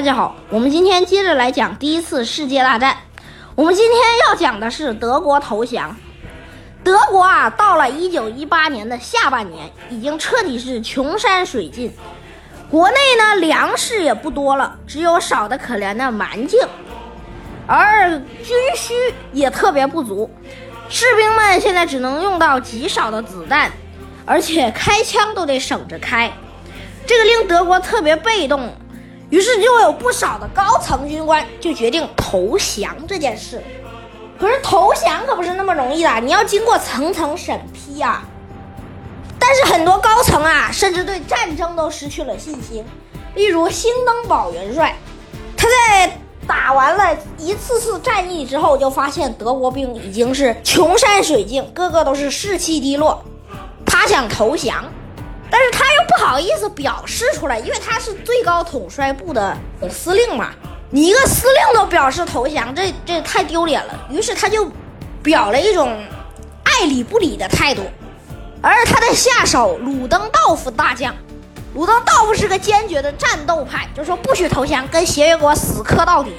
大家好，我们今天接着来讲第一次世界大战。我们今天要讲的是德国投降。德国啊，到了一九一八年的下半年，已经彻底是穷山水尽，国内呢粮食也不多了，只有少的可怜的蛮劲，而军需也特别不足，士兵们现在只能用到极少的子弹，而且开枪都得省着开，这个令德国特别被动。于是就有不少的高层军官就决定投降这件事。可是投降可不是那么容易的，你要经过层层审批啊。但是很多高层啊，甚至对战争都失去了信心。例如兴登堡元帅，他在打完了一次次战役之后，就发现德国兵已经是穷山水尽，个个都是士气低落，他想投降。但是他又不好意思表示出来，因为他是最高统帅部的总司令嘛。你一个司令都表示投降，这这太丢脸了。于是他就表了一种爱理不理的态度。而他的下手鲁登道夫大将，鲁登道夫是个坚决的战斗派，就说不许投降，跟协约国死磕到底。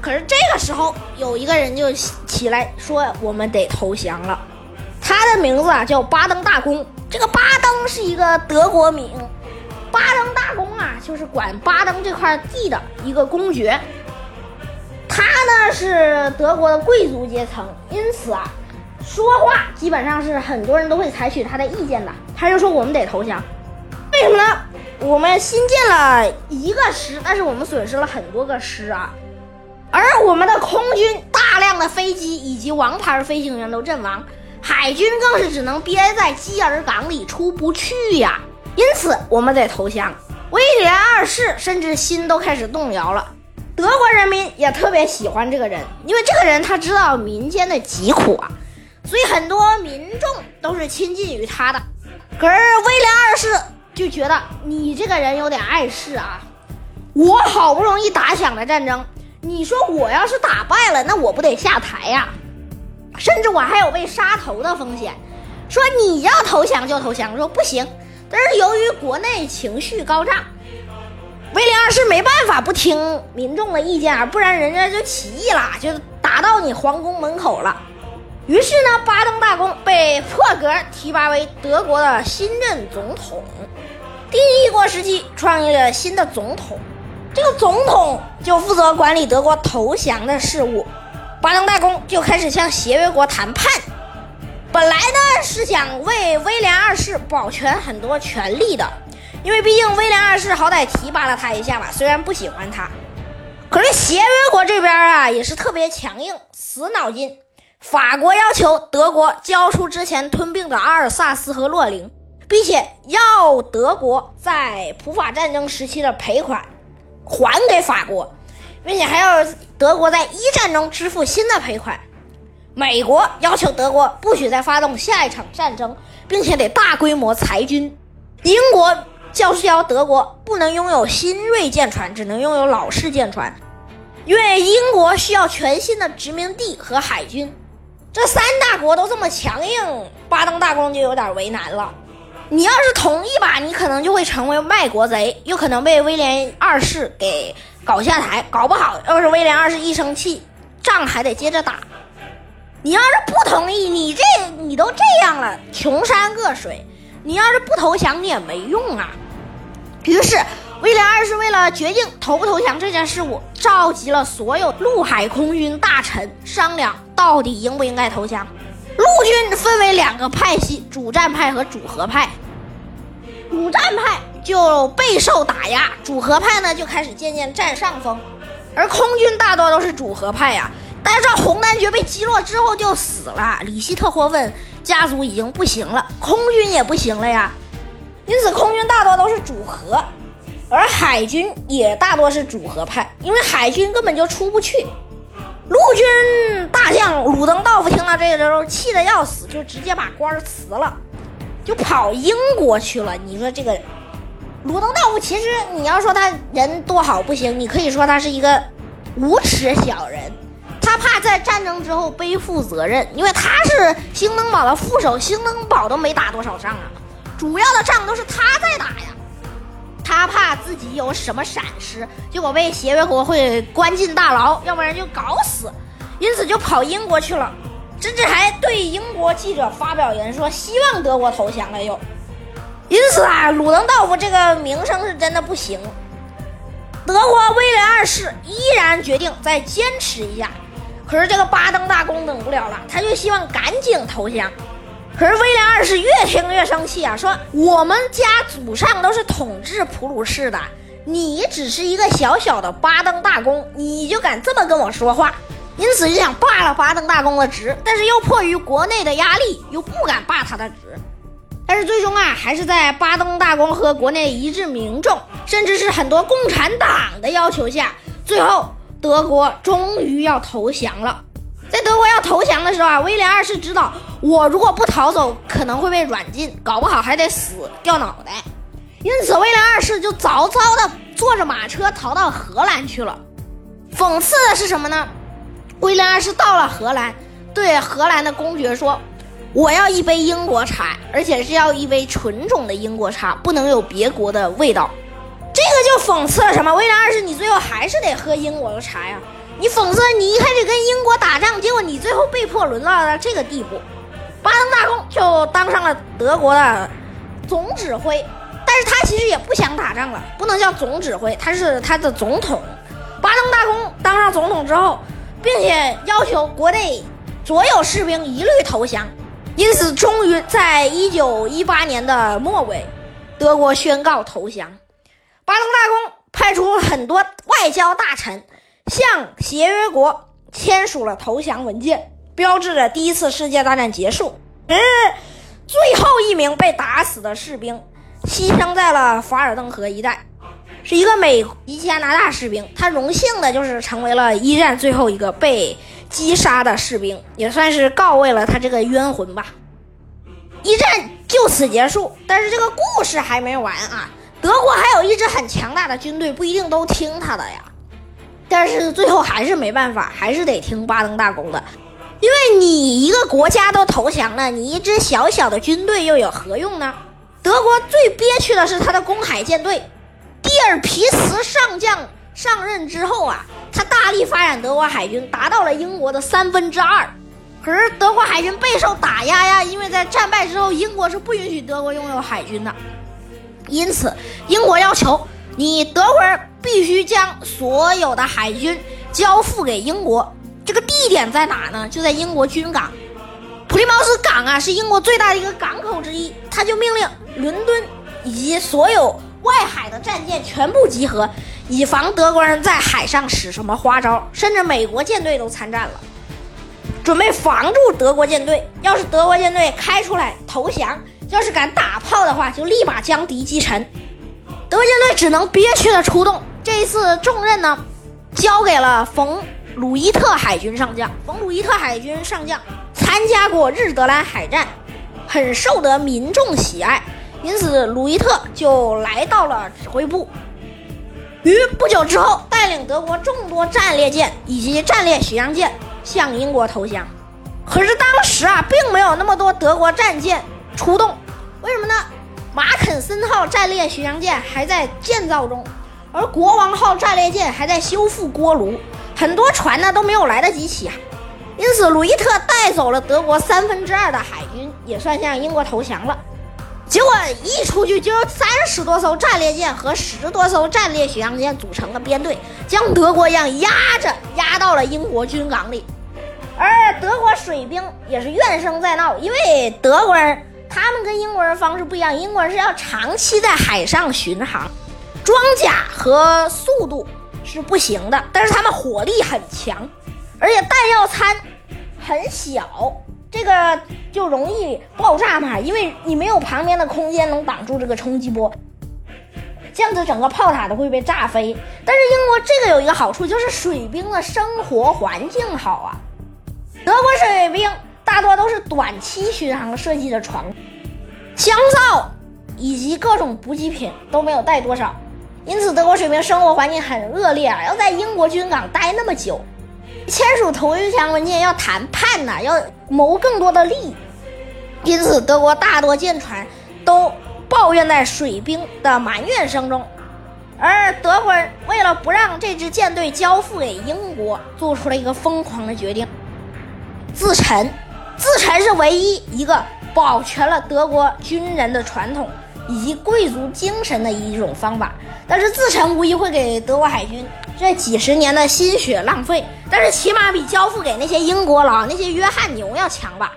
可是这个时候有一个人就起来说：“我们得投降了。”他的名字啊叫巴登大公。这个巴登是一个德国名，巴登大公啊，就是管巴登这块地的一个公爵。他呢是德国的贵族阶层，因此啊，说话基本上是很多人都会采取他的意见的。他就说我们得投降，为什么呢？我们新建了一个师，但是我们损失了很多个师啊，而我们的空军大量的飞机以及王牌飞行员都阵亡。海军更是只能憋在基尔港里出不去呀，因此我们得投降。威廉二世甚至心都开始动摇了。德国人民也特别喜欢这个人，因为这个人他知道民间的疾苦啊，所以很多民众都是亲近于他的。可是威廉二世就觉得你这个人有点碍事啊，我好不容易打响了战争，你说我要是打败了，那我不得下台呀？甚至我还有被杀头的风险，说你要投降就投降，说不行。但是由于国内情绪高涨，威廉二世没办法不听民众的意见啊，不然人家就起义了，就打到你皇宫门口了。于是呢，巴登大公被破格提拔为德国的新任总统。第一国时期创立了新的总统，这个总统就负责管理德国投降的事务。巴登大公就开始向协约国谈判，本来呢是想为威廉二世保全很多权利的，因为毕竟威廉二世好歹提拔了他一下吧，虽然不喜欢他，可是协约国这边啊也是特别强硬，死脑筋。法国要求德国交出之前吞并的阿尔萨斯和洛林，并且要德国在普法战争时期的赔款还给法国。并且还要德国在一战中支付新的赔款，美国要求德国不许再发动下一场战争，并且得大规模裁军。英国叫嚣德国不能拥有新锐舰船，只能拥有老式舰船，因为英国需要全新的殖民地和海军。这三大国都这么强硬，巴登大公就有点为难了。你要是同意吧，你可能就会成为卖国贼，又可能被威廉二世给搞下台。搞不好，要是威廉二世一生气，仗还得接着打。你要是不同意，你这你都这样了，穷山恶水，你要是不投降，你也没用啊。于是，威廉二世为了决定投不投降这件事务，召集了所有陆海空军大臣商量，到底应不应该投降。陆军分为两个派系，主战派和主和派。主战派就备受打压，主和派呢就开始渐渐占上风。而空军大多都是主和派呀。但是，红男爵被击落之后就死了，里希特霍芬家族已经不行了，空军也不行了呀。因此，空军大多都是主和，而海军也大多是主和派，因为海军根本就出不去。陆军大将鲁登道夫听到这个时候，气得要死，就直接把官辞了，就跑英国去了。你说这个鲁登道夫，其实你要说他人多好不行，你可以说他是一个无耻小人。他怕在战争之后背负责任，因为他是兴登堡的副手，兴登堡都没打多少仗啊，主要的仗都是他在打呀。他怕自己。有什么闪失，结果被协约国会关进大牢，要不然就搞死，因此就跑英国去了，甚至还对英国记者发表言说希望德国投降了又。因此啊，鲁登道夫这个名声是真的不行。德国威廉二世依然决定再坚持一下，可是这个巴登大公等不了了，他就希望赶紧投降。可是威廉二世越听越生气啊，说我们家祖上都是统治普鲁士的，你只是一个小小的巴登大公，你就敢这么跟我说话？因此就想罢了巴登大公的职，但是又迫于国内的压力，又不敢罢他的职。但是最终啊，还是在巴登大公和国内一致民众，甚至是很多共产党的要求下，最后德国终于要投降了。在德国要投降的时候啊，威廉二世知道，我如果不逃走，可能会被软禁，搞不好还得死掉脑袋。因此，威廉二世就早早的坐着马车逃到荷兰去了。讽刺的是什么呢？威廉二世到了荷兰，对荷兰的公爵说。我要一杯英国茶，而且是要一杯纯种的英国茶，不能有别国的味道。这个就讽刺了什么？威廉二世，你最后还是得喝英国的茶呀！你讽刺你一开始跟英国，迫沦落到这个地步。巴登大公就当上了德国的总指挥，但是他其实也不想打仗了，不能叫总指挥，他是他的总统。巴登大公当上总统之后，并且要求国内所有士兵一律投降。因此，终于在一九一八年的末尾，德国宣告投降。巴登大公派出很多外交大臣，向协约国签署了投降文件，标志着第一次世界大战结束。嗯，最后一名被打死的士兵牺牲在了法尔登河一带，是一个美一加拿大士兵。他荣幸的就是成为了一战最后一个被。击杀的士兵也算是告慰了他这个冤魂吧。一战就此结束，但是这个故事还没完啊！德国还有一支很强大的军队，不一定都听他的呀。但是最后还是没办法，还是得听巴登大公的，因为你一个国家都投降了，你一支小小的军队又有何用呢？德国最憋屈的是他的公海舰队，蒂尔皮茨上将上任之后啊。他大力发展德国海军，达到了英国的三分之二。可是德国海军备受打压呀，因为在战败之后，英国是不允许德国拥有海军的。因此，英国要求你德国人必须将所有的海军交付给英国。这个地点在哪呢？就在英国军港。普利茅斯港啊，是英国最大的一个港口之一。他就命令伦敦以及所有。外海的战舰全部集合，以防德国人在海上使什么花招。甚至美国舰队都参战了，准备防住德国舰队。要是德国舰队开出来投降，要是敢打炮的话，就立马将敌击沉。德国舰队只能憋屈的出动。这一次重任呢，交给了冯·鲁伊特海军上将。冯·鲁伊特海军上将参加过日德兰海战，很受得民众喜爱。因此，鲁伊特就来到了指挥部，于不久之后带领德国众多战列舰以及战列巡洋舰向英国投降。可是当时啊，并没有那么多德国战舰出动，为什么呢？马肯森号战列巡洋舰还在建造中，而国王号战列舰还在修复锅炉，很多船呢都没有来得及起。因此，鲁伊特带走了德国三分之二的海军，也算向英国投降了。结果一出去就有三十多艘战列舰和十多艘战列巡洋舰组成了编队，将德国样压着压到了英国军港里。而德国水兵也是怨声载道，因为德国人他们跟英国人方式不一样，英国人是要长期在海上巡航，装甲和速度是不行的，但是他们火力很强，而且弹药仓很小。这个就容易爆炸嘛，因为你没有旁边的空间能挡住这个冲击波，这样子整个炮塔都会被炸飞。但是英国这个有一个好处，就是水兵的生活环境好啊。德国水兵大多都是短期巡航设计的船，枪炮以及各种补给品都没有带多少，因此德国水兵生活环境很恶劣啊，要在英国军港待那么久。签署投降文件要谈判呐，要谋更多的利益，因此德国大多舰船都抱怨在水兵的埋怨声中。而德国人为了不让这支舰队交付给英国，做出了一个疯狂的决定：自沉。自沉是唯一一个保全了德国军人的传统以及贵族精神的一种方法。但是自沉无疑会给德国海军这几十年的心血浪费，但是起码比交付给那些英国佬、那些约翰牛要强吧。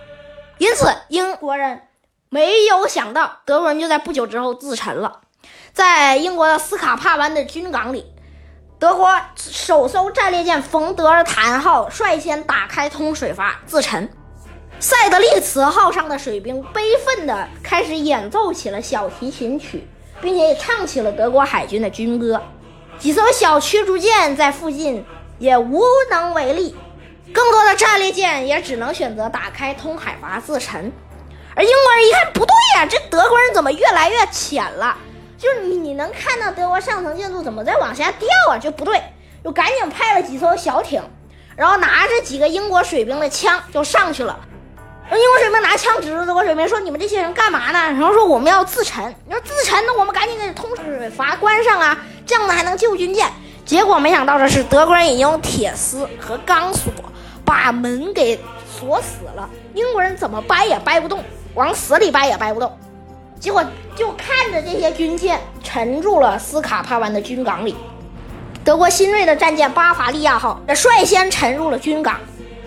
因此，英国人没有想到，德国人就在不久之后自沉了。在英国的斯卡帕湾的军港里，德国首艘战列舰冯德尔坦号率先打开通水阀自沉。塞德利茨号上的水兵悲愤地开始演奏起了小提琴曲，并且也唱起了德国海军的军歌。几艘小驱逐舰在附近也无能为力，更多的战列舰也只能选择打开通海阀自沉。而英国人一看不对呀，这德国人怎么越来越浅了？就是你，你能看到德国上层建筑怎么在往下掉啊？就不对，就赶紧派了几艘小艇，然后拿着几个英国水兵的枪就上去了。英国水兵拿枪指着德国水兵说：“你们这些人干嘛呢？”然后说：“我们要自沉。”你说自沉，那我们赶紧给通水阀关上啊，这样子还能救军舰。结果没想到的是，德国人已经用铁丝和钢索把门给锁死了。英国人怎么掰也掰不动，往死里掰也掰不动。结果就看着这些军舰沉入了斯卡帕湾的军港里，德国新锐的战舰巴伐利亚号率先沉入了军港，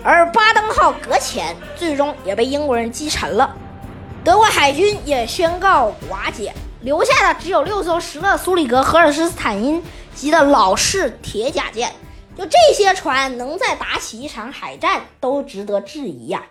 而巴登号搁浅，最终也被英国人击沉了。德国海军也宣告瓦解，留下的只有六艘施勒苏里格荷尔斯坦因级的老式铁甲舰。就这些船能再打起一场海战，都值得质疑呀。